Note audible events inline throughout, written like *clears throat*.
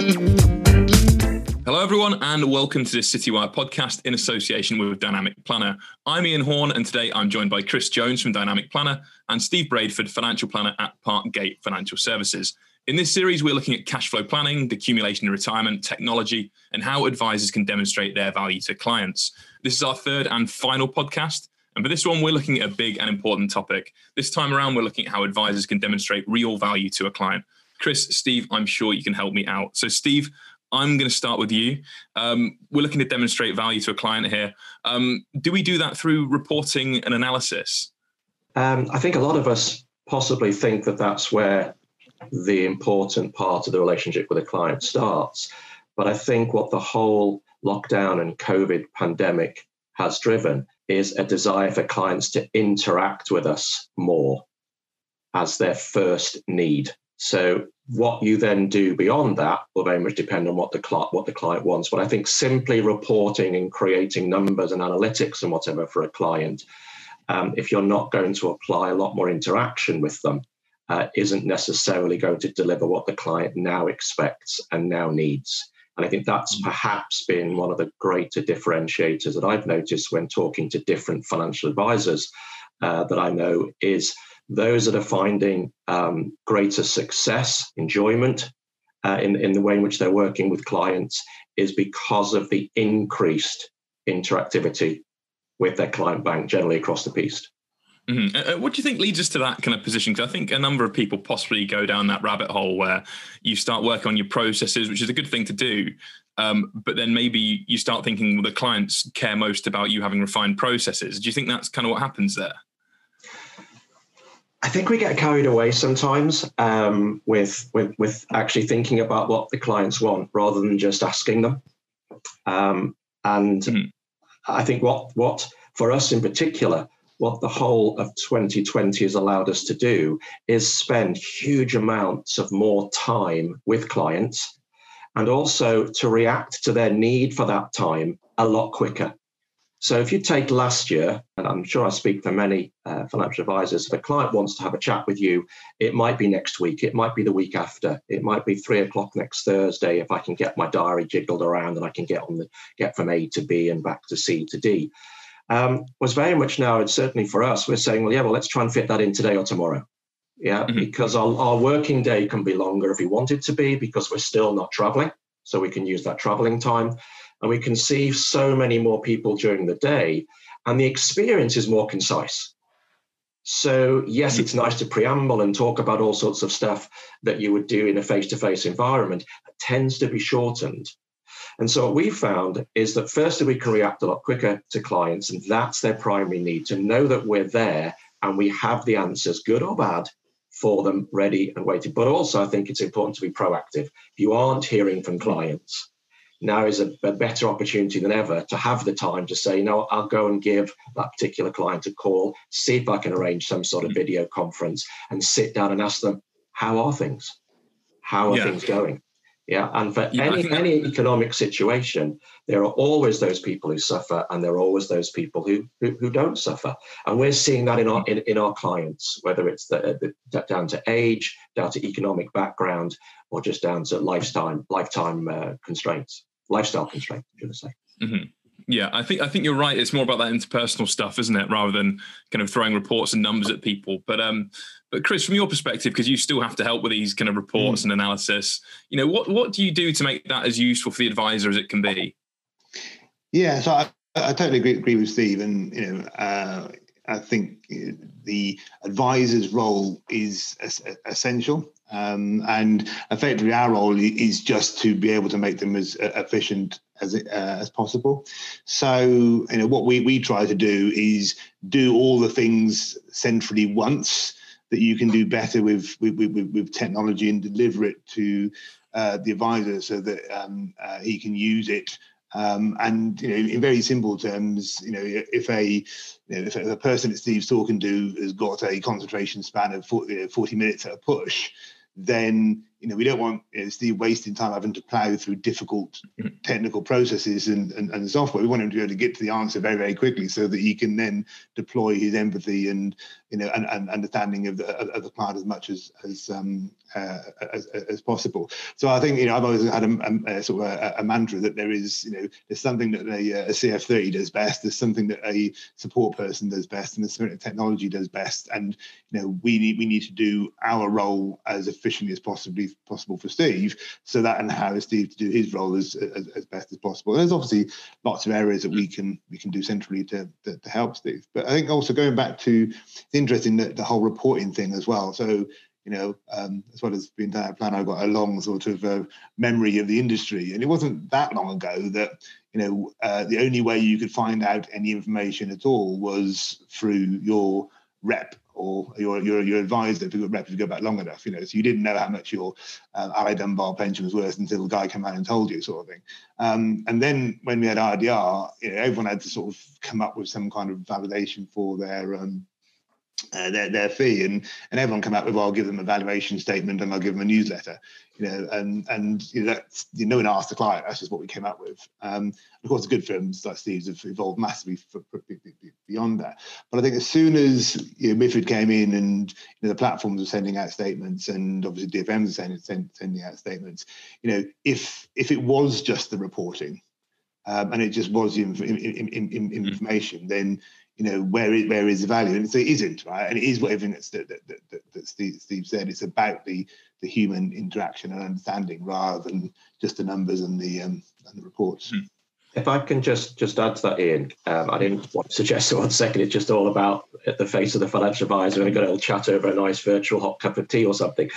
*laughs* Hello, everyone, and welcome to this Citywire podcast in association with Dynamic Planner. I'm Ian Horne, and today I'm joined by Chris Jones from Dynamic Planner and Steve Braidford, financial planner at Parkgate Financial Services. In this series, we're looking at cash flow planning, the accumulation in retirement, technology, and how advisors can demonstrate their value to clients. This is our third and final podcast. And for this one, we're looking at a big and important topic. This time around, we're looking at how advisors can demonstrate real value to a client. Chris, Steve, I'm sure you can help me out. So, Steve, I'm going to start with you. Um, we're looking to demonstrate value to a client here. Um, do we do that through reporting and analysis? Um, I think a lot of us possibly think that that's where the important part of the relationship with a client starts. But I think what the whole lockdown and COVID pandemic has driven is a desire for clients to interact with us more as their first need. So what you then do beyond that will very much depend on what the client what the client wants. But I think simply reporting and creating numbers and analytics and whatever for a client, um, if you're not going to apply a lot more interaction with them, uh, isn't necessarily going to deliver what the client now expects and now needs. And I think that's mm. perhaps been one of the greater differentiators that I've noticed when talking to different financial advisors uh, that I know is those that are finding um, greater success, enjoyment uh, in, in the way in which they're working with clients is because of the increased interactivity with their client bank generally across the piece. Mm-hmm. Uh, uh, what do you think leads us to that kind of position? Because I think a number of people possibly go down that rabbit hole where you start working on your processes, which is a good thing to do. Um, but then maybe you start thinking well, the clients care most about you having refined processes. Do you think that's kind of what happens there? I think we get carried away sometimes um, with, with with actually thinking about what the clients want rather than just asking them. Um, and mm-hmm. I think what what for us in particular what the whole of 2020 has allowed us to do is spend huge amounts of more time with clients and also to react to their need for that time a lot quicker. So if you take last year, and I'm sure I speak for many uh, financial advisors, if a client wants to have a chat with you, it might be next week, it might be the week after, it might be three o'clock next Thursday if I can get my diary jiggled around and I can get on the get from A to B and back to C to D um, was very much now, and certainly for us, we're saying, well, yeah, well, let's try and fit that in today or tomorrow. Yeah, mm-hmm. because our, our working day can be longer if we want it to be because we're still not traveling. So we can use that traveling time and we can see so many more people during the day and the experience is more concise. So, yes, mm. it's nice to preamble and talk about all sorts of stuff that you would do in a face to face environment. It tends to be shortened and so what we found is that firstly, we can react a lot quicker to clients, and that's their primary need to know that we're there and we have the answers, good or bad, for them ready and waiting. But also, I think it's important to be proactive. If you aren't hearing from clients, now is a, a, better opportunity than ever to have the time to say, you know, I'll go and give that particular client a call, see if I can arrange some sort of video conference and sit down and ask them, how are things? How are yeah. things going? Yeah, and for yeah, any any economic situation, there are always those people who suffer, and there are always those people who who, who don't suffer. And we're seeing that in our in, in our clients, whether it's the, the, down to age, down to economic background, or just down to lifetime lifetime uh, constraints, lifestyle constraints, should I say? Mm-hmm. Yeah, I think I think you're right. It's more about that interpersonal stuff, isn't it, rather than kind of throwing reports and numbers at people. But um, but Chris, from your perspective, because you still have to help with these kind of reports mm. and analysis, you know, what what do you do to make that as useful for the advisor as it can be? Yeah, so I, I totally agree, agree with Steve, and you know, uh, I think the advisor's role is essential. Um, and effectively, our role is just to be able to make them as efficient as uh, as possible. So, you know, what we we try to do is do all the things centrally once that you can do better with with, with, with technology and deliver it to uh, the advisor so that um, uh, he can use it. Um, and you know, in very simple terms, you know, if a you know, if a person that Steve's talking to has got a concentration span of 40, you know, 40 minutes at a push, then you know, we don't want you know, Steve wasting time having to plow through difficult mm-hmm. technical processes and, and, and software. We want him to be able to get to the answer very, very quickly so that he can then deploy his empathy and, you know, and, and understanding of the, of the client as much as, as, um, uh, as, as, possible. So I think, you know, I've always had a, a, a sort of a, a, mantra that there is, you know, there's something that a, a CF30 does best, there's something that a support person does best, and there's something that technology does best. And, you know, we need, we need to do our role as efficiently as possibly possible for Steve, so that empowers Steve to do his role as, as, as best as possible. There's obviously lots of areas that we can we can do centrally to, to, to help Steve. But I think also going back to it's interesting that the whole reporting thing as well. So you know, um, as well as being done at plan, I've got a long sort of uh, memory of the industry, and it wasn't that long ago that you know uh, the only way you could find out any information at all was through your rep or your your your advisor if you rep if you go back long enough, you know, so you didn't know how much your uh, Allied Dunbar pension was worth until the guy came out and told you, sort of thing. Um, and then when we had RDR, you know, everyone had to sort of come up with some kind of validation for their um, uh, their, their fee and and everyone come up with well, I'll give them a valuation statement and I'll give them a newsletter you know and and you know that's you know, no one asked the client that's just what we came up with um, of course the good firms like Steve's have evolved massively for, for, beyond that but I think as soon as you know, MIFID came in and you know, the platforms are sending out statements and obviously DFMs are sending, send, sending out statements you know if if it was just the reporting um, and it just was the inf- in, in, in, mm. information, then you know where is, where is the value and so it isn't right and it is what everything that, that, that, that Steve, Steve said it's about the the human interaction and understanding rather than just the numbers and the um, and the reports mm. If I can just just add to that, Ian, um, I didn't want to suggest *laughs* one second. It's just all about the face of the financial advisor and a good old chat over a nice virtual hot cup of tea or something.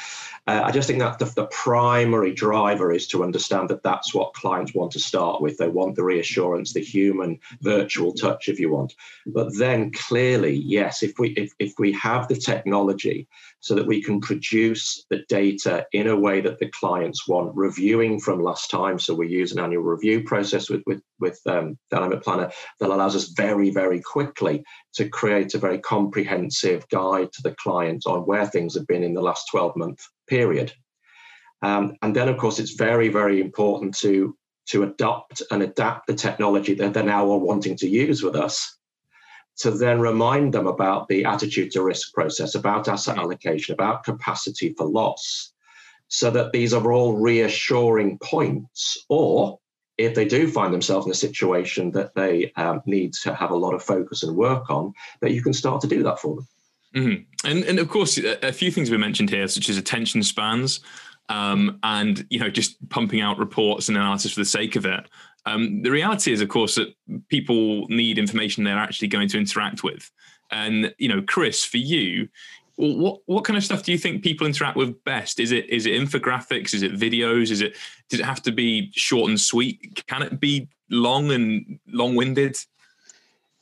Uh, I just think that the, the, primary driver is to understand that that's what clients want to start with. They want the reassurance, the human virtual touch, if you want. But then clearly, yes, if we if, if we have the technology so that we can produce the data in a way that the clients want, reviewing from last time. So we use an annual review process with with with um, Dynamic Planner that allows us very very quickly to create a very comprehensive guide to the client on where things have been in the last 12 month period. Um, and then, of course, it's very, very important to, to adopt and adapt the technology that they now are wanting to use with us to then remind them about the attitude to risk process, about asset allocation, about capacity for loss, so that these are all reassuring points. Or if they do find themselves in a situation that they um, need to have a lot of focus and work on, that you can start to do that for them. Mm-hmm. And and of course, a, few things we mentioned here, such as attention spans, um, and you know, just pumping out reports and analysis for the sake of it. Um, the reality is, of course, that people need information they're actually going to interact with. And you know, Chris, for you, what what kind of stuff do you think people interact with best? Is it is it infographics? Is it videos? Is it does it have to be short and sweet? Can it be long and long winded?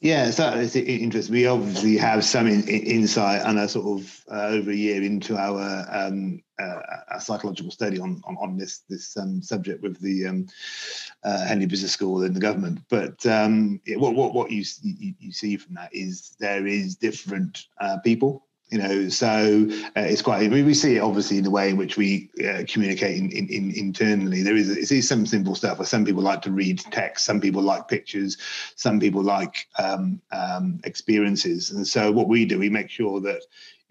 Yeah, so it's interesting. We obviously have some in, in, insight and a sort of uh, over a year into our, um, uh, psychological study on on, on this this um, subject with the um, uh, Henley Business School and the government. But um, what what what you, you, you see from that is there is different uh, people you know so uh, it's quite I mean, we see it obviously in the way in which we uh, communicate in, in, in, internally. There is it is some simple stuff. Where some people like to read text some people like pictures some people like um, um, experiences. And so what we do we make sure that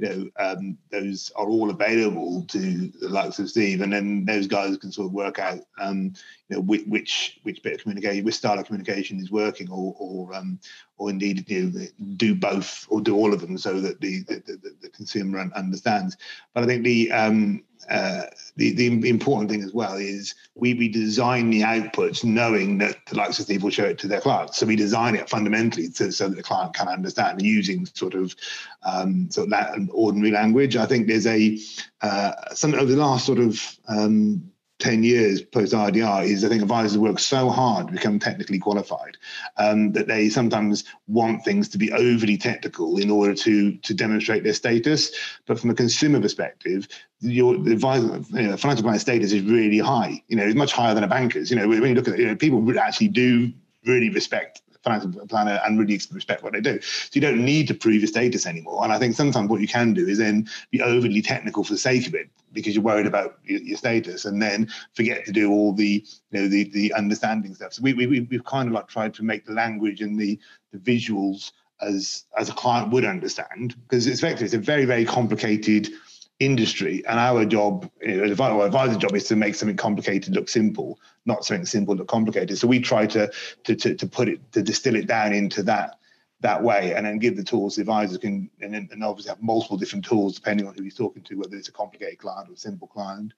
you know um, those are all available to the likes of Steve, and then those guys can sort of work out um, you know which, which bit of communication, which style of communication is working, or or um, or indeed you know, do both or do all of them so that the the, the, the consumer understands. But I think the um, uh, the, the important thing as well is we, we design the outputs knowing that the likes of Steve will show it to their clients. So we design it fundamentally to, so that the client can understand using sort of um, sort of ordinary language. I think there's a uh, something over the last sort of um, 10 years post RDR is I think advisors work so hard to become technically qualified um, that they sometimes want things to be overly technical in order to to demonstrate their status. But from a consumer perspective, your advisor, you know, financial planner status is really high. You know, it's much higher than a banker's. You know, when you look at it, you know, people actually do really respect financial planner and really respect what they do. So you don't need to prove your status anymore. And I think sometimes what you can do is then be overly technical for the sake of it because you're worried about your, your status and then forget to do all the you know the the understanding stuff. So we, we we've kind of like tried to make the language and the the visuals as as a client would understand because it's effectively it's a very very complicated industry and our job you know, our advisor job is to make something complicated look simple not something simple look complicated. So we try to to to, to put it to distill it down into that that way and then give the tools. The advisors can and, and obviously have multiple different tools depending on who he's talking to whether it's a complicated client or a simple client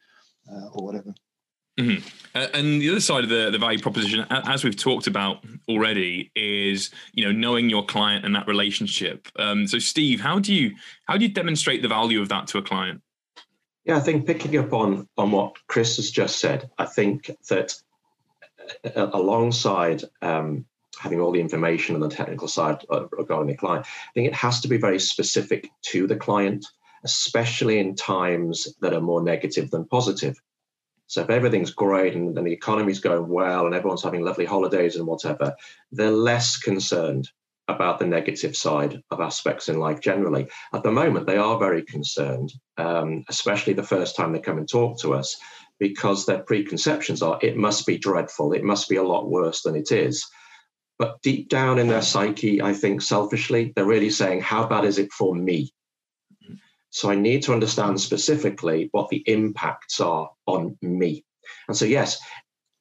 uh, or whatever Mm-hmm. Uh, and the other side of the, the value proposition, as we've talked about already, is you know knowing your client and that relationship. Um, so, Steve, how do you how do you demonstrate the value of that to a client? Yeah, I think picking up on on what Chris has just said, I think that uh, alongside um, having all the information on the technical side regarding the client, I think it has to be very specific to the client, especially in times that are more negative than positive. So if everything's great and, and the economy's going well and everyone's having lovely holidays and whatever, they're less concerned about the negative side of aspects in life generally. At the moment, they are very concerned, um, especially the first time they come and talk to us, because their preconceptions are it must be dreadful, it must be a lot worse than it is. But deep down in their psyche, I think selfishly, they're really saying, How bad is it for me? So I need to understand specifically what the impacts are on me. And so, yes,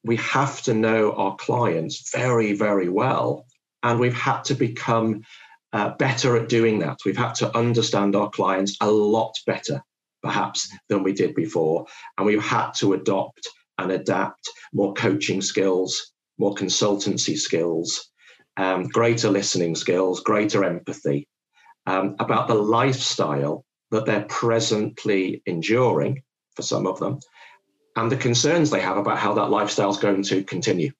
we have to know our clients very, very well. And we've had to become uh, better at doing that. We've had to understand our clients a lot better, perhaps, than we did before. And we've had to adopt and adapt more coaching skills, more consultancy skills, um, greater listening skills, greater empathy um, about the lifestyle that they're presently enduring for some of them, and the concerns they have about how that lifestyle is going to continue.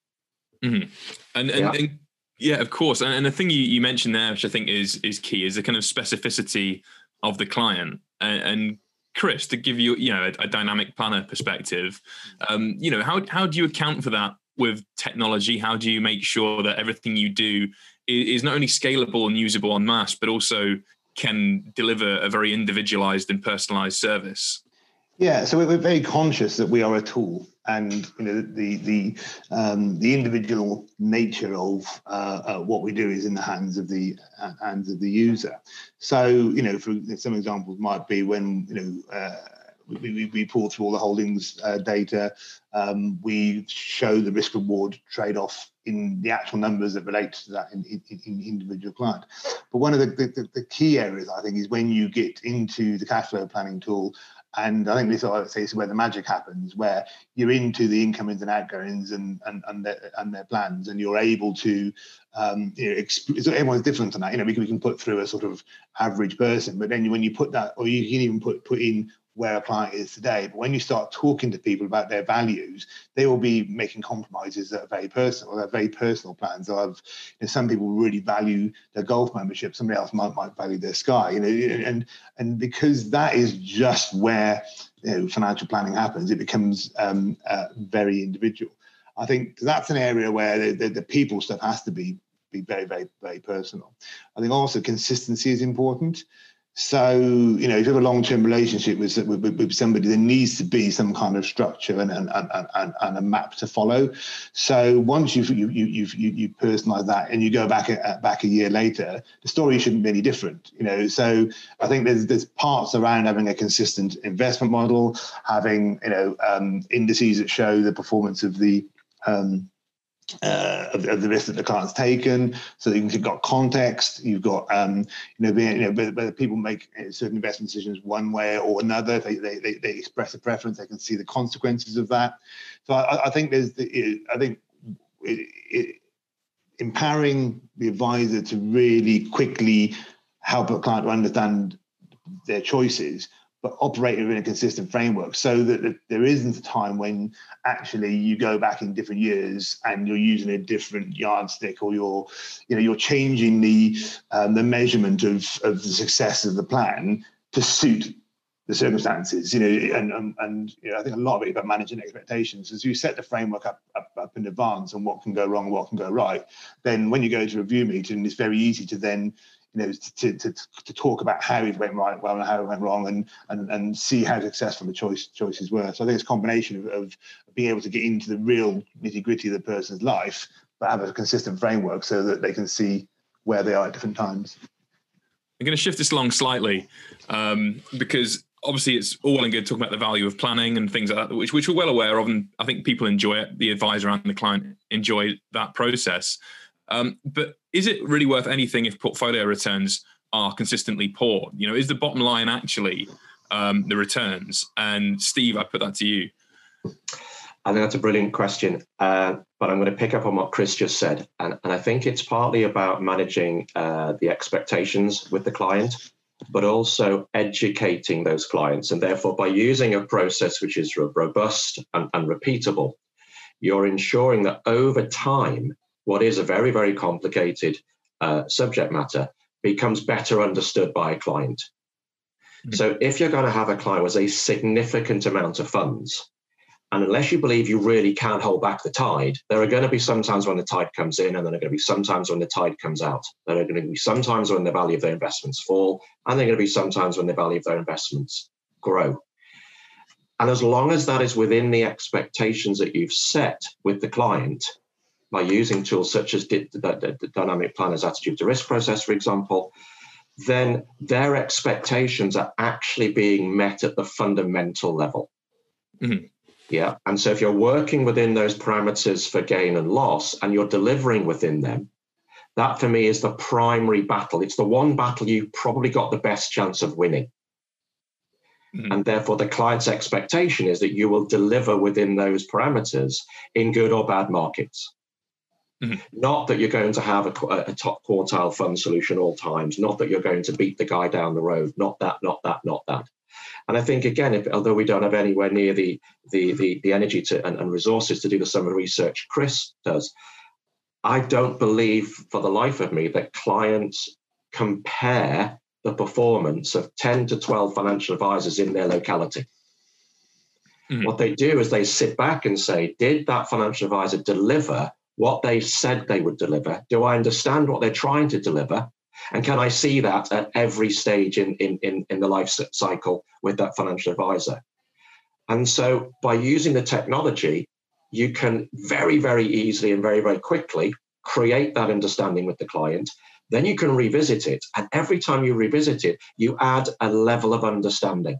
Mm-hmm. And, and, yeah. and, yeah. of course. And, and the thing you, you, mentioned there, which I think is is key, is the kind of specificity of the client. And, and Chris, to give you you know a, a dynamic planner perspective, um, you know how how do you account for that with technology? How do you make sure that everything you do is, is not only scalable and usable en masse, but also can deliver a very individualized and personalized service. Yeah, so we're very conscious that we are a tool, and you know the the um, the individual nature of uh, uh, what we do is in the hands of the uh, hands of the user. So you know, for some examples might be when you know. Uh, we, we, we, pull through all the holdings uh, data. Um, we show the risk reward trade off in the actual numbers that relate to that in, in, in individual client. But one of the, the, the, key areas, I think, is when you get into the cash flow planning tool. And I think this, I would say, is where the magic happens, where you're into the incomings and outgoings and and and their, and their plans, and you're able to, um, you know, exp- everyone's different on that. You know, we can, we can put through a sort of average person, but then when you put that, or you can even put put in where a client is today. But when you start talking to people about their values, they will be making compromises that are very personal. They're very personal plans. Of you know, some people really value their golf membership. Somebody else might might value their sky. You know, and and because that is just where you know, financial planning happens, it becomes um, uh, very individual. I think that's an area where the, the, the people stuff has to be be very very very personal. I think also consistency is important. So, you know, if you have a long-term relationship with, with, with somebody, there needs to be some kind of structure and, and, and, and a map to follow. So once you've, you, you, you've, you, you personalize that and you go back a, back a year later, the story shouldn't be any different, you know. So I think there's, there's parts around having a consistent investment model, having, you know, um, indices that show the performance of the, um, uh, of, of, the risk that the client's taken. So you've got context, you've got um, you know, being, you know, whether, people make certain investment decisions one way or another, they, they, they, they, express a preference, they can see the consequences of that. So I, I think there's, the, I think it, it, empowering the advisor to really quickly help a client to understand their choices but operating in a consistent framework so that there isn't a time when actually you go back in different years and you're using a different yardstick or you're you know you're changing the um, the measurement of of the success of the plan to suit the circumstances, you know, and and, and you know, I think a lot of it about managing expectations. As you set the framework up, up, up in advance and what can go wrong and what can go right, then when you go to a review meeting, it's very easy to then you know to, to, to talk about how it went right well and how it went wrong and and, and see how successful the choice choices were so i think it's a combination of, of being able to get into the real nitty gritty of the person's life but have a consistent framework so that they can see where they are at different times i'm going to shift this along slightly um, because obviously it's all well and good talking about the value of planning and things like that, which which we're well aware of, and I think people enjoy it. The advisor and the client enjoy that process. Um, but is it really worth anything if portfolio returns are consistently poor? You know, is the bottom line actually um, the returns? And Steve, I put that to you. I think that's a brilliant question, uh, but I'm going to pick up on what Chris just said, and, and I think it's partly about managing uh, the expectations with the client but also educating those clients. And therefore, by using a process which is robust and, and repeatable, you're ensuring that over time, what is a very, very complicated uh, subject matter becomes better understood by a client. Mm-hmm. So, if you're going to have a client with a significant amount of funds, and unless you believe you really can't hold back the tide, there are going to be some times when the tide comes in, and then there are going to be some times when the tide comes out. There are going to be some times when the value of their investments fall, and there are going to be some times when the value of their investments grow. And as long as that is within the expectations that you've set with the client by using tools such as the, the, the dynamic planner's attitude to risk process, for example, then their expectations are actually being met at the fundamental level. Mm-hmm. Yeah. And so if you're working within those parameters for gain and loss and you're delivering within them, that for me is the primary battle. It's the one battle you probably got the best chance of winning. Mm-hmm. And therefore, the client's expectation is that you will deliver within those parameters in good or bad markets. Mm-hmm. Not that you're going to have a, a, top quartile fund solution all times, not that you're going to beat the guy down the road, not that, not that, not that. And I think again, if, although we don't have anywhere near the the the, the energy to and, and resources to do the summer research Chris does, I don't believe for the life of me that clients compare the performance of 10 to 12 financial advisors in their locality. Mm. What they do is they sit back and say, Did that financial advisor deliver what they said they would deliver? Do I understand what they're trying to deliver? And can I see that at every stage in, in, in, in the life cycle with that financial advisor? And so by using the technology, you can very, very easily and very, very quickly create that understanding with the client. Then you can revisit it. And every time you revisit it, you add a level of understanding.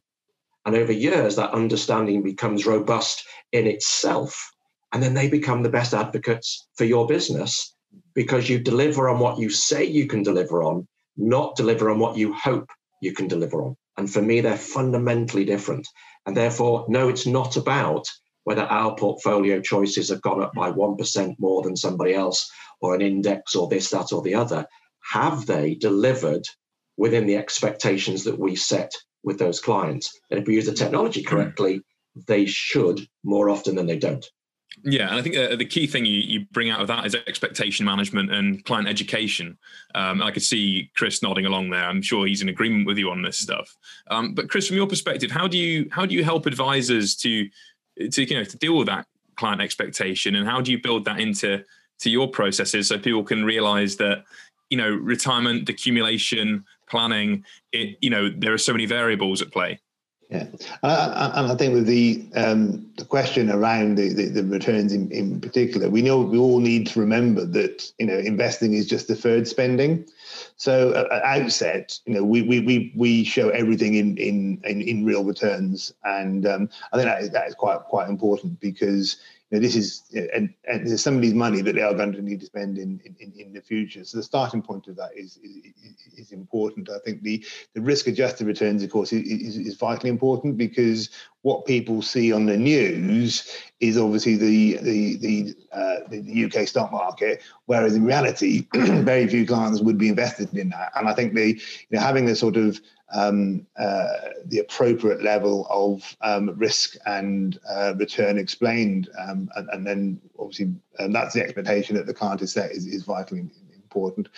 And over years, that understanding becomes robust in itself. And then they become the best advocates for your business because you deliver on what you say you can deliver on, not deliver on what you hope you can deliver on. And for me, they're fundamentally different. And therefore, no, it's not about whether our portfolio choices have gone up by 1% more than somebody else or an index or this, that, or the other. Have they delivered within the expectations that we set with those clients? And if we use the technology mm-hmm. correctly, they should more often than they don't. Yeah, and I think uh, the key thing you, you bring out of that is expectation management and client education. Um, I could see Chris nodding along there. I'm sure he's in agreement with you on this stuff. Um, but Chris, from your perspective, how do you how do you help advisors to to you know to deal with that client expectation, and how do you build that into to your processes so people can realize that you know retirement, accumulation, planning, it you know there are so many variables at play. Yeah, and I, think with the um, the question around the, the, the, returns in, in particular, we know we all need to remember that you know investing is just deferred spending. So at outset, you know, we we we, we show everything in, in in in real returns, and um, I think that is, that is quite quite important because know, this is and, and there's somebody's money that they are going to need to spend in, in, in the future. So the starting point of that is is, is important. I think the, the risk adjusted returns, of course, is, is vitally important because what people see on the news is obviously the the the, uh, the UK stock market, whereas in reality, *clears throat* very few clients would be invested in that. And I think the you know, having the sort of um, uh, the appropriate level of um, risk and uh, return explained, um, and, and, then obviously and that's the expectation that the client is set is, is vitally important.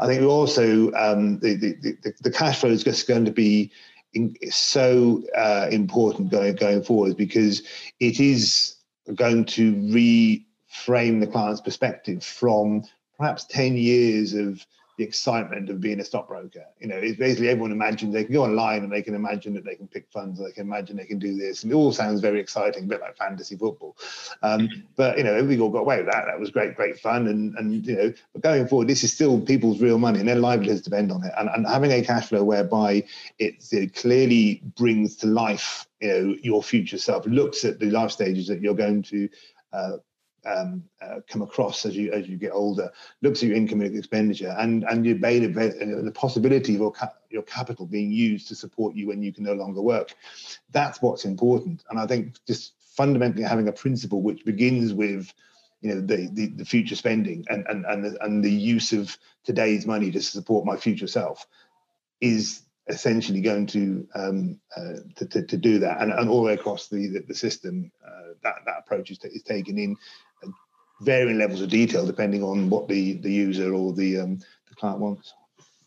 I think also um, the, the, the, the, cash flow is just going to be in, so uh, important going going forward because it is going to reframe the client's perspective from perhaps 10 years of the excitement of being a stockbroker. You know, it's basically everyone imagines they can go online and they can imagine that they can pick funds, they can imagine they can do this, and it all sounds very exciting, a bit like fantasy football. Um, but you know, we all got away with that. That was great, great fun, and and you know, but going forward, this is still people's real money, and their livelihoods depend on it. And, and having a cash flow whereby it, it clearly brings to life, you know, your future self, looks at the life stages that you're going to uh, um, uh, come across as you as you get older, looks at your income and expenditure, and and your bail, the possibility of your, your capital being used to support you when you can no longer work. That's what's important, and I think just fundamentally having a principle which begins with you know the, the, the future spending and and and the, and the use of today's money to support my future self is essentially going to um, uh, to, to, to, do that. And, and all the way across the the, the system uh, that that approach is, t- is taken in varying levels of detail depending on what the the user or the um, the client wants.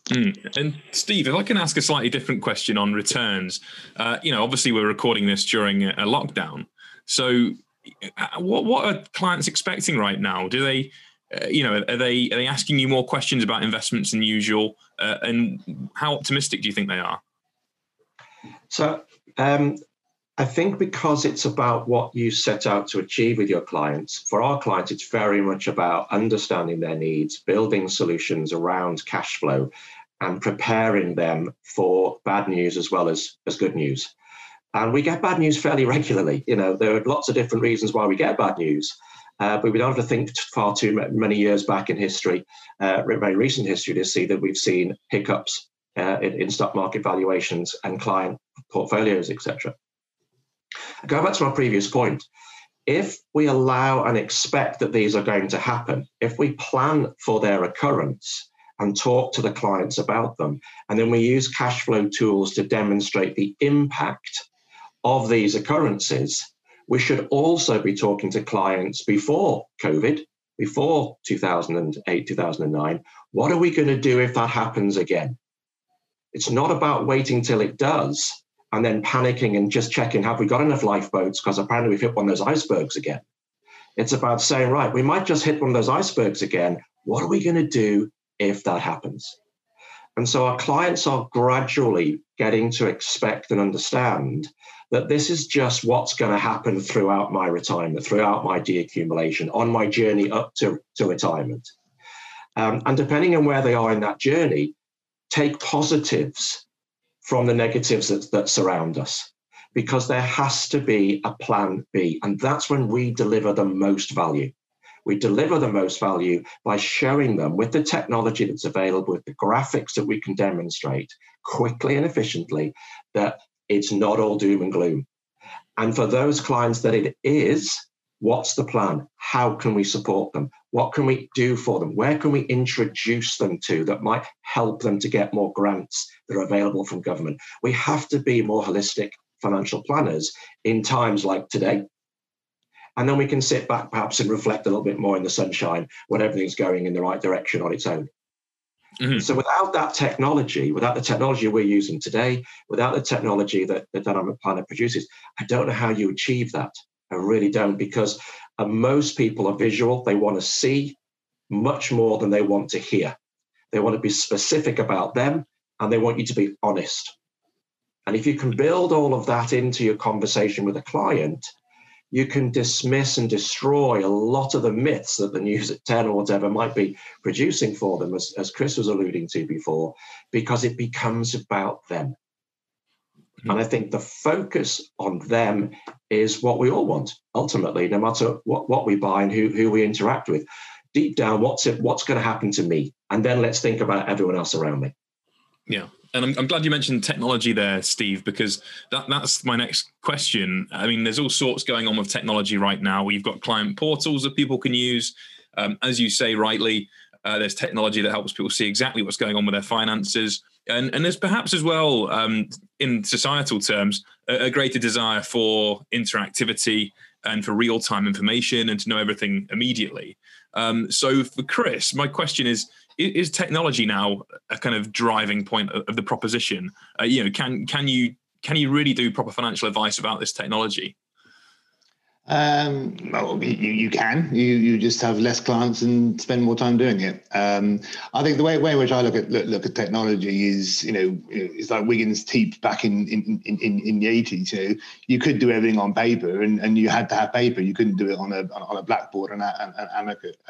Mm. And Steve, if I can ask a slightly different question on returns, uh, you know, obviously we're recording this during a lockdown, so uh, what what are clients expecting right now? Do they, uh, you know, are they are they asking you more questions about investments than usual? Uh, and how optimistic do you think they are? So um, I think because it's about what you set out to achieve with your clients, for our clients, it's very much about understanding their needs, building solutions around cash flow, and preparing them for bad news as well as, as good news. And we get bad news fairly regularly. You know, there are lots of different reasons why we get bad news. Uh, but we don't have to think far too many years back in history, uh, very recent history, to see that we've seen hiccups uh, in, in stock market valuations and client portfolios, etc. Go back to my previous point. If we allow and expect that these are going to happen, if we plan for their occurrence and talk to the clients about them, and then we use cash flow tools to demonstrate the impact of these occurrences, we should also be talking to clients before COVID, before 2008, 2009. What are we going to do if that happens again? It's not about waiting till it does and then panicking and just checking have we got enough lifeboats because apparently we've hit one of those icebergs again. It's about saying, right, we might just hit one of those icebergs again. What are we going to do if that happens? And so our clients are gradually getting to expect and understand that this is just what's going to happen throughout my retirement, throughout my deaccumulation, on my journey up to, to retirement. Um, and depending on where they are in that journey, take positives from the negatives that, that surround us because there has to be a plan B. And that's when we deliver the most value. We deliver the most value by showing them with the technology that's available, with the graphics that we can demonstrate quickly and efficiently, that it's not all doom and gloom. And for those clients that it is, what's the plan? How can we support them? What can we do for them? Where can we introduce them to that might help them to get more grants that are available from government? We have to be more holistic financial planners in times like today. And then we can sit back perhaps and reflect a little bit more in the sunshine when everything's going in the right direction on its own. Mm-hmm. So without that technology, without the technology we're using today, without the technology that the Dynamic Planner produces, I don't know how you achieve that. I really don't because uh, most people are visual. They want to see much more than they want to hear. They want to be specific about them and they want you to be honest. And if you can build all of that into your conversation with a client, you can dismiss and destroy a lot of the myths that the news at 10 or whatever might be producing for them, as, as Chris was alluding to before, because it becomes about them. Mm-hmm. And I think the focus on them is what we all want ultimately, no matter what, what we buy and who, who we interact with. Deep down, what's it, what's going to happen to me? And then let's think about everyone else around me. Yeah. And I'm, I'm glad you mentioned technology there, Steve, because that, that's my next question. I mean, there's all sorts going on with technology right now. We've got client portals that people can use. Um, as you say rightly, uh, there's technology that helps people see exactly what's going on with their finances. And, and there's perhaps as well, um, in societal terms, a, a, greater desire for interactivity and for real time information and to know everything immediately. Um, so, for Chris, my question is is technology now a kind of driving point of the proposition? Uh, you know, can can you can you really do proper financial advice about this technology? Um, well, you, you can. You you just have less clients and spend more time doing it. Um, I think the way, way in which I look at look, look at technology is, you know, it's like Wiggins Teape back in in, in, in the eighties. You know, you could do everything on paper, and, and you had to have paper. You couldn't do it on a on a blackboard and an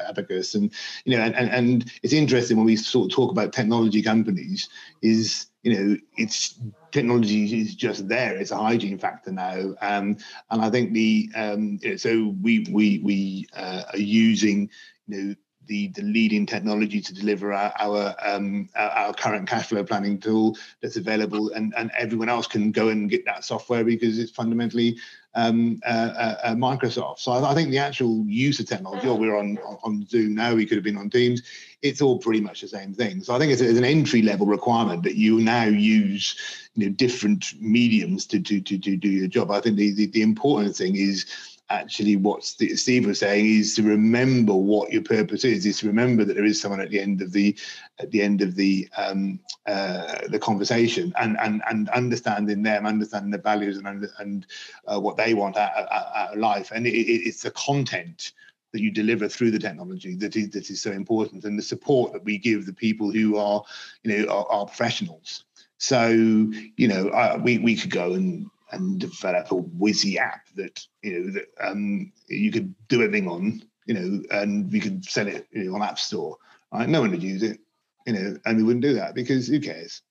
abacus. And you know, and, and and it's interesting when we sort of talk about technology companies is you know, it's technology is just there. It's a hygiene factor now, um, and I think the um, so we we we uh, are using you know the the leading technology to deliver our our, um, our, current cash flow planning tool that's available, and and everyone else can go and get that software because it's fundamentally um, uh, uh, uh, Microsoft. So I, I, think the actual use of technology, or we're on on Zoom now, we could have been on Teams. It's all pretty much the same thing. So I think it's, it's an entry level requirement that you now use you know different mediums to to to, to do your job. I think the, the, the important thing is actually what Steve was saying is to remember what your purpose is. Is to remember that there is someone at the end of the at the end of the um, uh, the conversation, and and and understanding them, understanding the values, and and uh, what they want out, out, out of life. And it, it's the content that you deliver through the technology that is that is so important, and the support that we give the people who are you know are, are professionals. So you know, we we could go and and develop a Wizzy app that you know that um, you could do everything on, you know, and we could sell it you know, on App Store. Right? No one would use it, you know, and we wouldn't do that because who cares?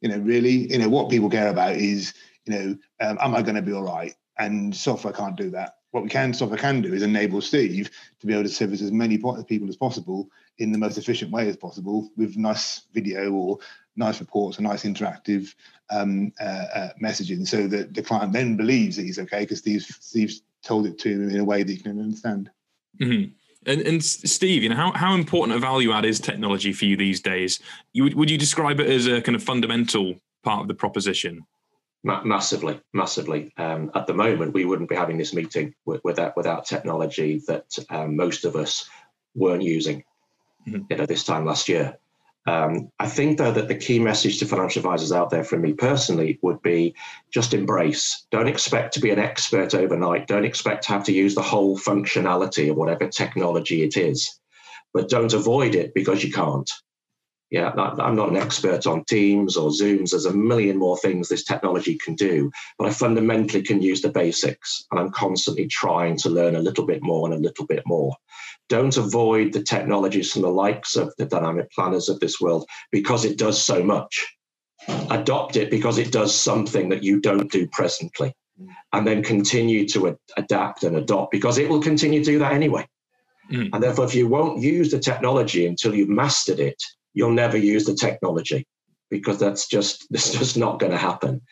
You know, really, you know, what people care about is, you know, um, am I going to be all right? And software can't do that. What we can software can do is enable Steve to be able to service as many people as possible in the most efficient way as possible with nice video or nice reports and nice interactive um, uh, uh, messaging so that the client then believes that he's okay because Steve's, Steve's told it to him in a way that he can understand. Mm-hmm. And, and, Steve, you know how, how important a value add is technology for you these days? You would would you describe it as a kind of fundamental part of the proposition? massively, massively. Um, at the moment, we wouldn't be having this meeting without without technology that um, most of us weren't using. Mm-hmm. You know, this time last year. Um, I think, though, that the key message to financial advisors out there from me personally would be just embrace. Don't expect to be an expert overnight. Don't expect to have to use the whole functionality of whatever technology it is, but don't avoid it because you can't. Yeah, I'm not an expert on Teams or Zooms. There's a million more things this technology can do, but I fundamentally can use the basics. And I'm constantly trying to learn a little bit more and a little bit more. Don't avoid the technologies from the likes of the dynamic planners of this world because it does so much. Adopt it because it does something that you don't do presently. And then continue to ad- adapt and adopt because it will continue to do that anyway. Mm. And therefore, if you won't use the technology until you've mastered it, you'll never use the technology because that's just *laughs* that's just not going to happen.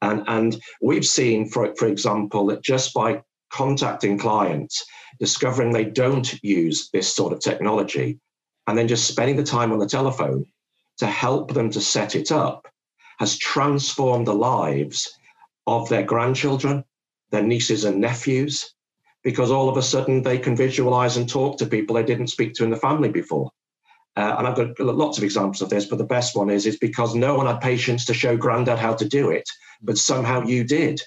And and we've seen, for for example, that just by contacting clients, discovering they don't use this sort of technology, and then just spending the time on the telephone to help them to set it up, has transformed the lives of their grandchildren, their nieces and nephews, because all of a sudden they can visualize and talk to people they didn't speak to in the family before. Uh, and I've got lots of examples of this, but the best one is is because no one had patience to show Grandad how to do it, but somehow you did.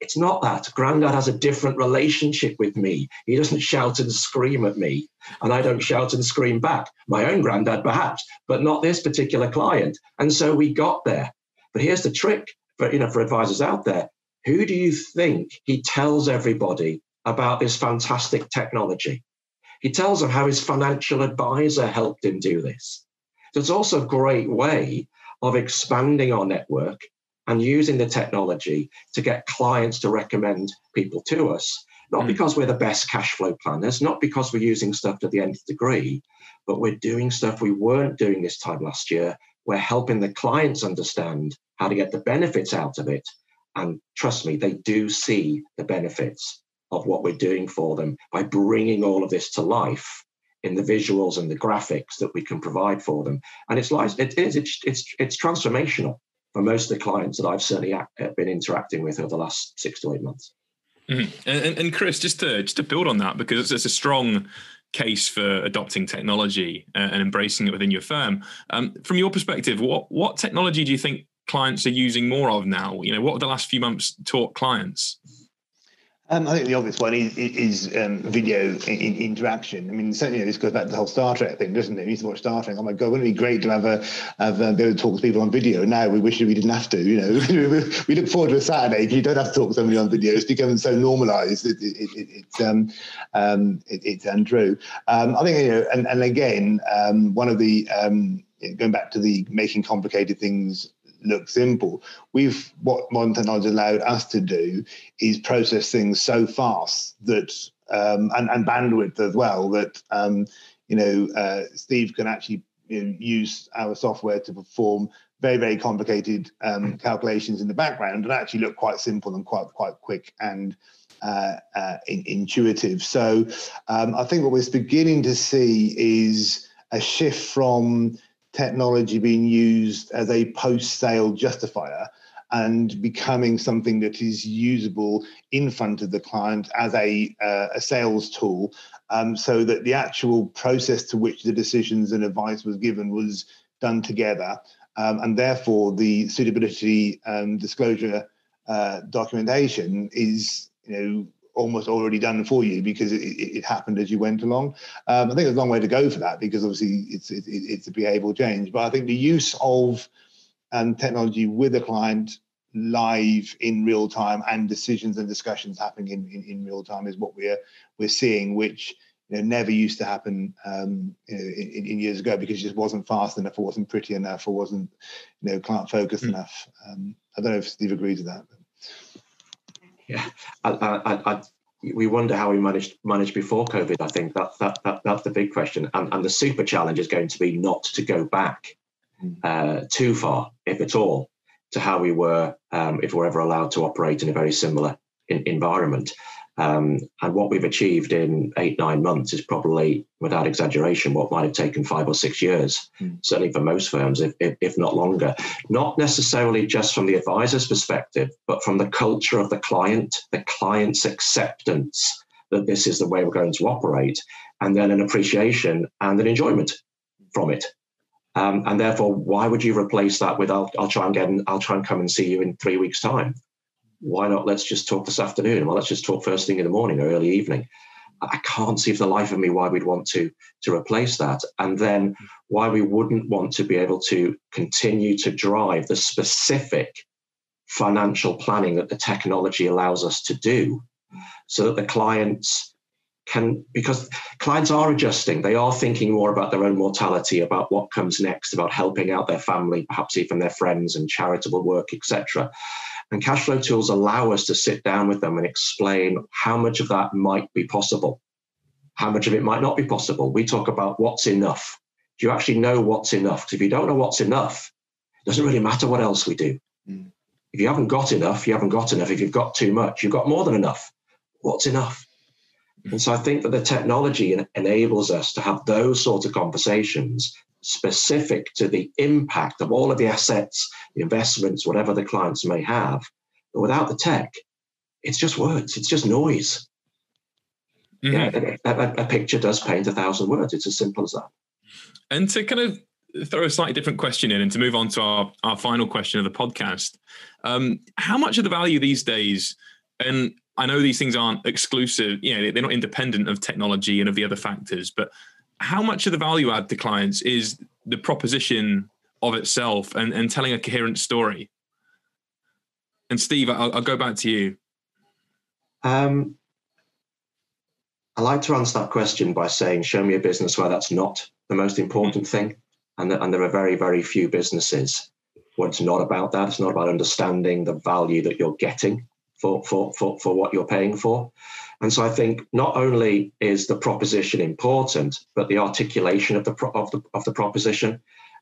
It's not that. Grandad has a different relationship with me. He doesn't shout and scream at me, and I don't shout and scream back. My own granddad, perhaps, but not this particular client. And so we got there. But here's the trick for you know for advisors out there: who do you think he tells everybody about this fantastic technology? He tells them how his financial advisor helped him do this. So it's also a great way of expanding our network and using the technology to get clients to recommend people to us. Not mm. because we're the best cash flow planners, not because we're using stuff to the nth degree, but we're doing stuff we weren't doing this time last year. We're helping the clients understand how to get the benefits out of it. And trust me, they do see the benefits of what we're doing for them by bringing all of this to life in the visuals and the graphics that we can provide for them. And it's like it is it's it's it's transformational for most of the clients that I've certainly been interacting with over the last six to eight months. Mm-hmm. And, and, Chris, just to just to build on that, because it's a strong case for adopting technology and embracing it within your firm. Um, from your perspective, what what technology do you think clients are using more of now? You know, what have the last few months taught clients? Um, I think the obvious one is, is um, video in, interaction. I mean, certainly you know, this goes back to the whole Star Trek thing, doesn't it? We used to watch Star Trek. Oh my God, wouldn't it be great to have a have uh, be able to talk to people on video? Now we wish we didn't have to. You know, *laughs* we look forward to a Saturday because you don't have to talk to somebody on video. It's becoming so normalised. It, it, it, it's um, um, it's untrue. Um, I think you know, and and again, um, one of the um, going back to the making complicated things look simple. We've what modern technology allowed us to do is process things so fast that um, and, and bandwidth as well that um, you know uh, Steve can actually you know, use our software to perform very very complicated um, calculations in the background and actually look quite simple and quite quite quick and uh, uh, in, intuitive. So um, I think what we're beginning to see is a shift from technology being used as a post-sale justifier and becoming something that is usable in front of the client as a, uh, a sales tool um, so that the actual process to which the decisions and advice was given was done together um, and therefore the suitability and disclosure uh, documentation is you know almost already done for you because it, it, it happened as you went along. Um, I think there's a long way to go for that because obviously it's it, it's a behavioural change. But I think the use of um, technology with a client live in real time and decisions and discussions happening in, in, in real time is what we're we're seeing, which you know, never used to happen um, you know, in, in, years ago because it just wasn't fast enough, or wasn't pretty enough, or wasn't you know client focused mm. enough. Um, I don't know if Steve agrees with that. But. Yeah, I, I, I, we wonder how we managed managed before COVID. I think that, that, that that's the big question, and, and the super challenge is going to be not to go back hmm. uh, too far, if at all, to how we were um, if we're ever allowed to operate in a very similar in, environment. Um, and what we've achieved in eight, nine months is probably, without exaggeration, what might have taken five or six years, mm. certainly for most firms, if, if, if, not longer. Not necessarily just from the advisor's perspective, but from the culture of the client, the client's acceptance that this is the way we're going to operate, and then an appreciation and an enjoyment from it. Um, and therefore, why would you replace that with I'll, I'll try and get I'll try and come and see you in three weeks' time? Why not let's just talk this afternoon? Well, let's just talk first thing in the morning or early evening. I can't see for the life of me why we'd want to to replace that, and then why we wouldn't want to be able to continue to drive the specific financial planning that the technology allows us to do, so that the clients can because clients are adjusting they are thinking more about their own mortality about what comes next about helping out their family perhaps even their friends and charitable work etc and cash flow tools allow us to sit down with them and explain how much of that might be possible, how much of it might not be possible. We talk about what's enough. Do you actually know what's enough? Because if you don't know what's enough, it doesn't really matter what else we do. Mm. If you haven't got enough, you haven't got enough. If you've got too much, you've got more than enough. What's enough? And so I think that the technology enables us to have those sorts of conversations specific to the impact of all of the assets, the investments, whatever the clients may have. But without the tech, it's just words, it's just noise. Mm-hmm. Yeah, a, a, a, picture does paint a thousand words. It's as simple as that. And to kind of throw a slightly different question in and to move on to our, our final question of the podcast, um, how much of the value these days, and I know these things aren't exclusive, you know, they're not independent of technology and of the other factors, but how much of the value add to clients is the proposition of itself and, and telling a coherent story? And Steve, I'll, I'll go back to you. Um, I like to answer that question by saying, show me a business where that's not the most important thing. And, and there are very, very few businesses where it's not about that. It's not about understanding the value that you're getting for, for, for, for what you're paying for. And so I think not only is the proposition important, but the articulation of the pro- of the of the proposition,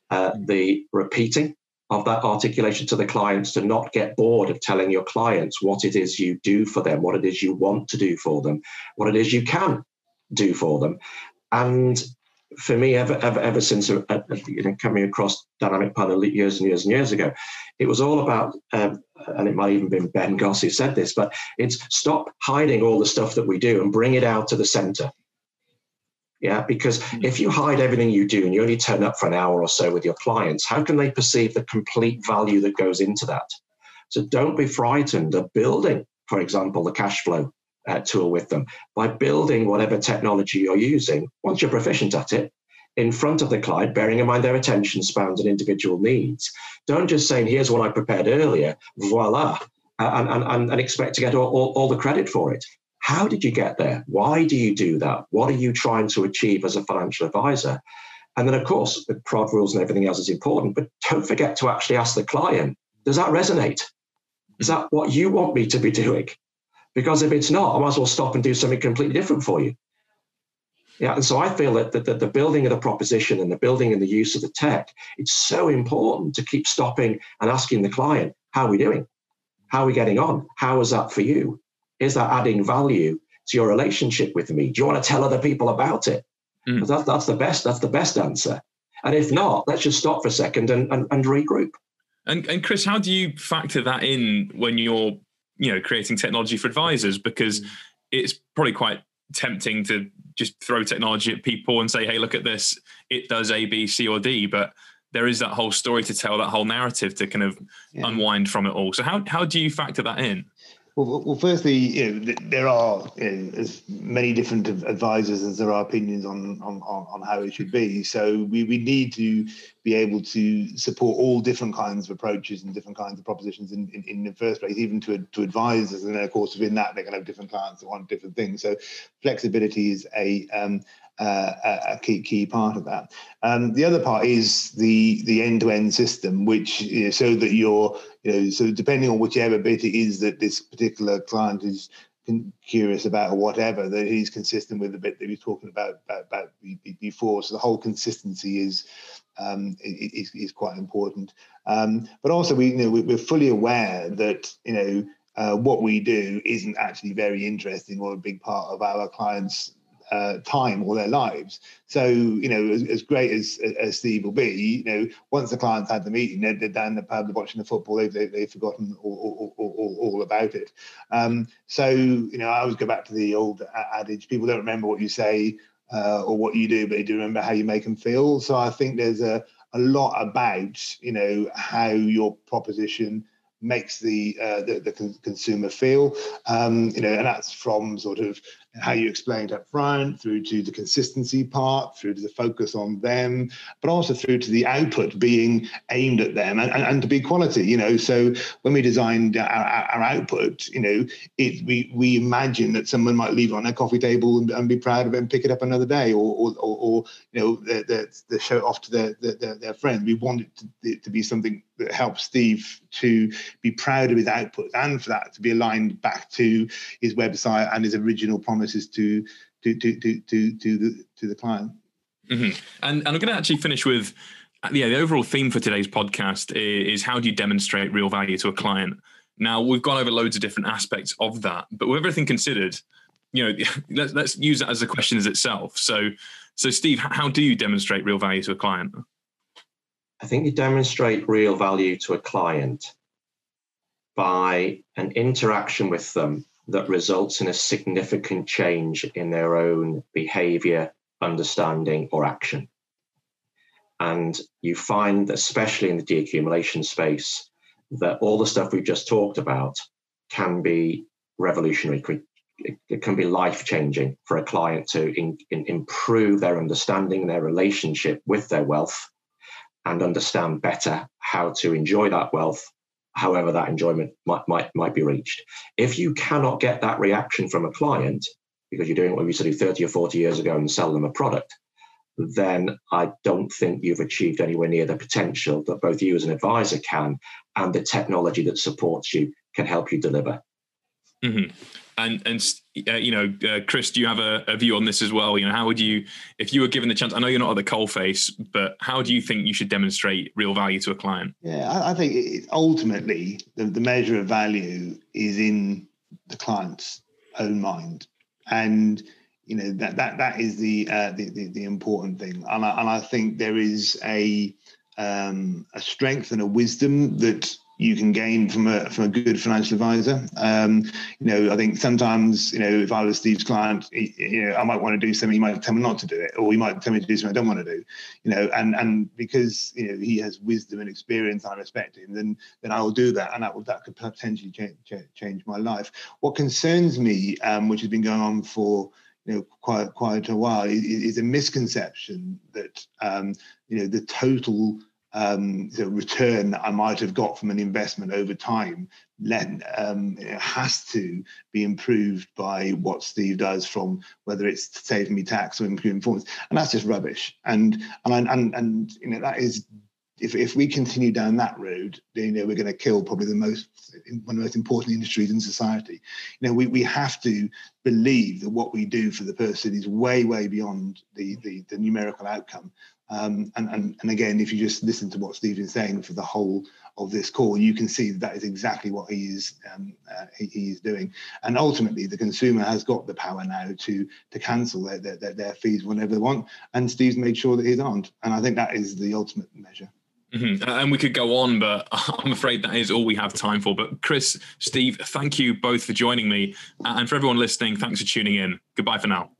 uh, mm. the repeating of that articulation to the clients to not get bored of telling your clients what it is you do for them, what it is you want to do for them, what it is you can do for them, And for me, ever ever ever since uh, uh, you know coming across dynamic planner years and years and years ago, it was all about, um, and it might even been Ben Goss who said this, but it's stop hiding all the stuff that we do and bring it out to the center. Yeah, because mm-hmm. if you hide everything you do and you only turn up for an hour or so with your clients, how can they perceive the complete value that goes into that? So don't be frightened of building, for example, the cash flow uh, tool with them by building whatever technology you're using. Once you're proficient at it, in front of the client, bearing in mind their attention spans and individual needs. Don't just say, here's what I prepared earlier, voila, and, and, and expect to get all, all, all the credit for it. How did you get there? Why do you do that? What are you trying to achieve as a financial advisor? And then, of course, the prod rules and everything else is important, but don't forget to actually ask the client, does that resonate? Is that what you want me to be doing? Because if it's not, I might as well stop and do something completely different for you. Yeah, and so I feel that the, the, the, building of the proposition and the building and the use of the tech, it's so important to keep stopping and asking the client, how are we doing? How are we getting on? How is that for you? Is that adding value to your relationship with me? Do you want to tell other people about it? Mm. That, that's the best, that's the best answer. And if not, let's just stop for a second and, and, and regroup. And, and Chris, how do you factor that in when you're, you know, creating technology for advisors? Because mm. it's probably quite tempting to just throw technology at people and say, hey, look at this, it does A, B, C, or D. But there is that whole story to tell, that whole narrative to kind of yeah. unwind from it all. So how how do you factor that in? Well, well, firstly, you know, there are you know, as many different advisors as there are opinions on, on, on how it should be. So we, we need to be able to support all different kinds of approaches and different kinds of propositions in, in, in the first place, even to, to advisors. And then, of course, within that, they're going to have different clients that want different things. So flexibility is a um, uh, a key key part of that. Um, the other part is the the end to end system, which so that you're you know so depending on whichever bit it is that this particular client is curious about or whatever that he's consistent with the bit that are talking about, about, about before. So the whole consistency is um, is, is quite important. Um, but also we you know we're fully aware that you know. Uh, what we do isn't actually very interesting or a big part of our clients' uh, time or their lives. So, you know, as, as, great as, as Steve will be, you know, once the clients had the meeting, they're, they're down the pub, they're watching the football, they've, they, have forgotten all, all, all, all, about it. Um, so, you know, I always go back to the old adage people don't remember what you say uh, or what you do, but they do remember how you make them feel. So I think there's a, a lot about, you know, how your proposition makes the uh, the, the con- consumer feel. Um, you know, and that's from sort of how you explained up front, through to the consistency part, through to the focus on them, but also through to the output being aimed at them and, and, and to be quality. You know, so when we designed our, our output, you know, it we we imagine that someone might leave it on their coffee table and, and, be proud of it and pick it up another day, or or, or, or you know, the, the, show it off to their their, their friends. We want it to, to be something that helps Steve to be proud of his output and for that to be aligned back to his website and his original promises to to to to to, to the to the client. Mm-hmm. And and I'm going to actually finish with yeah the overall theme for today's podcast is, is how do you demonstrate real value to a client. Now we've gone over loads of different aspects of that, but with everything considered, you know, *laughs* let's let's use that as a question as itself. So, so Steve, how do you demonstrate real value to a client? I think you demonstrate real value to a client by an interaction with them that results in a significant change in their own behavior, understanding, or action. And you find, especially in the deaccumulation space, that all the stuff we've just talked about can be revolutionary. It can be life changing for a client to in, in improve their understanding, their relationship with their wealth, and understand better how to enjoy that wealth however that enjoyment might, might, might be reached. If you cannot get that reaction from a client because you're doing what we used to do 30 or 40 years ago and sell them a product, then I don't think you've achieved anywhere near the potential that both you as an advisor can and the technology that supports you can help you deliver. Mm-hmm. And and uh, you know, uh, Chris, do you have a, a, view on this as well? You know, how would you, if you were given the chance? I know you're not at the coal face, but how do you think you should demonstrate real value to a client? Yeah, I, I think it, ultimately the, the measure of value is in the client's own mind, and you know that that that is the uh, the, the, the important thing, and I, and I think there is a um, a strength and a wisdom that you can gain from a from a good financial advisor. Um, you know, I think sometimes, you know, if I was Steve's client, you know, I might want to do something, he might tell me not to do it, or he might tell me to do something I don't want to do. You know, and and because you know he has wisdom and experience, I respect him, then then I will do that, and that will that could potentially change change my life. What concerns me, um, which has been going on for you know quite quite a while, is, is a misconception that um, you know the total um, the return that I might have got from an investment over time let, um, has to be improved by what Steve does from whether it's saving me tax or improving performance, and that's just rubbish. And and and and you know that is if, if we continue down that road, then, you know, we're going to kill probably the most one of the most important industries in society. You know, we, we have to believe that what we do for the person is way, way beyond the the, the numerical outcome. Um, and, and, and again, if you just listen to what Steve is saying for the whole of this call, you can see that, that is exactly what he is um, uh, he, he, is doing. And ultimately, the consumer has got the power now to to cancel their, their, their fees whenever they want. And Steve's made sure that he's aren't. And I think that is the ultimate measure. Mm-hmm. And we could go on, but *laughs* I'm afraid that is all we have time for. But Chris, Steve, thank you both for joining me. And for everyone listening, thanks for tuning in. Goodbye for now.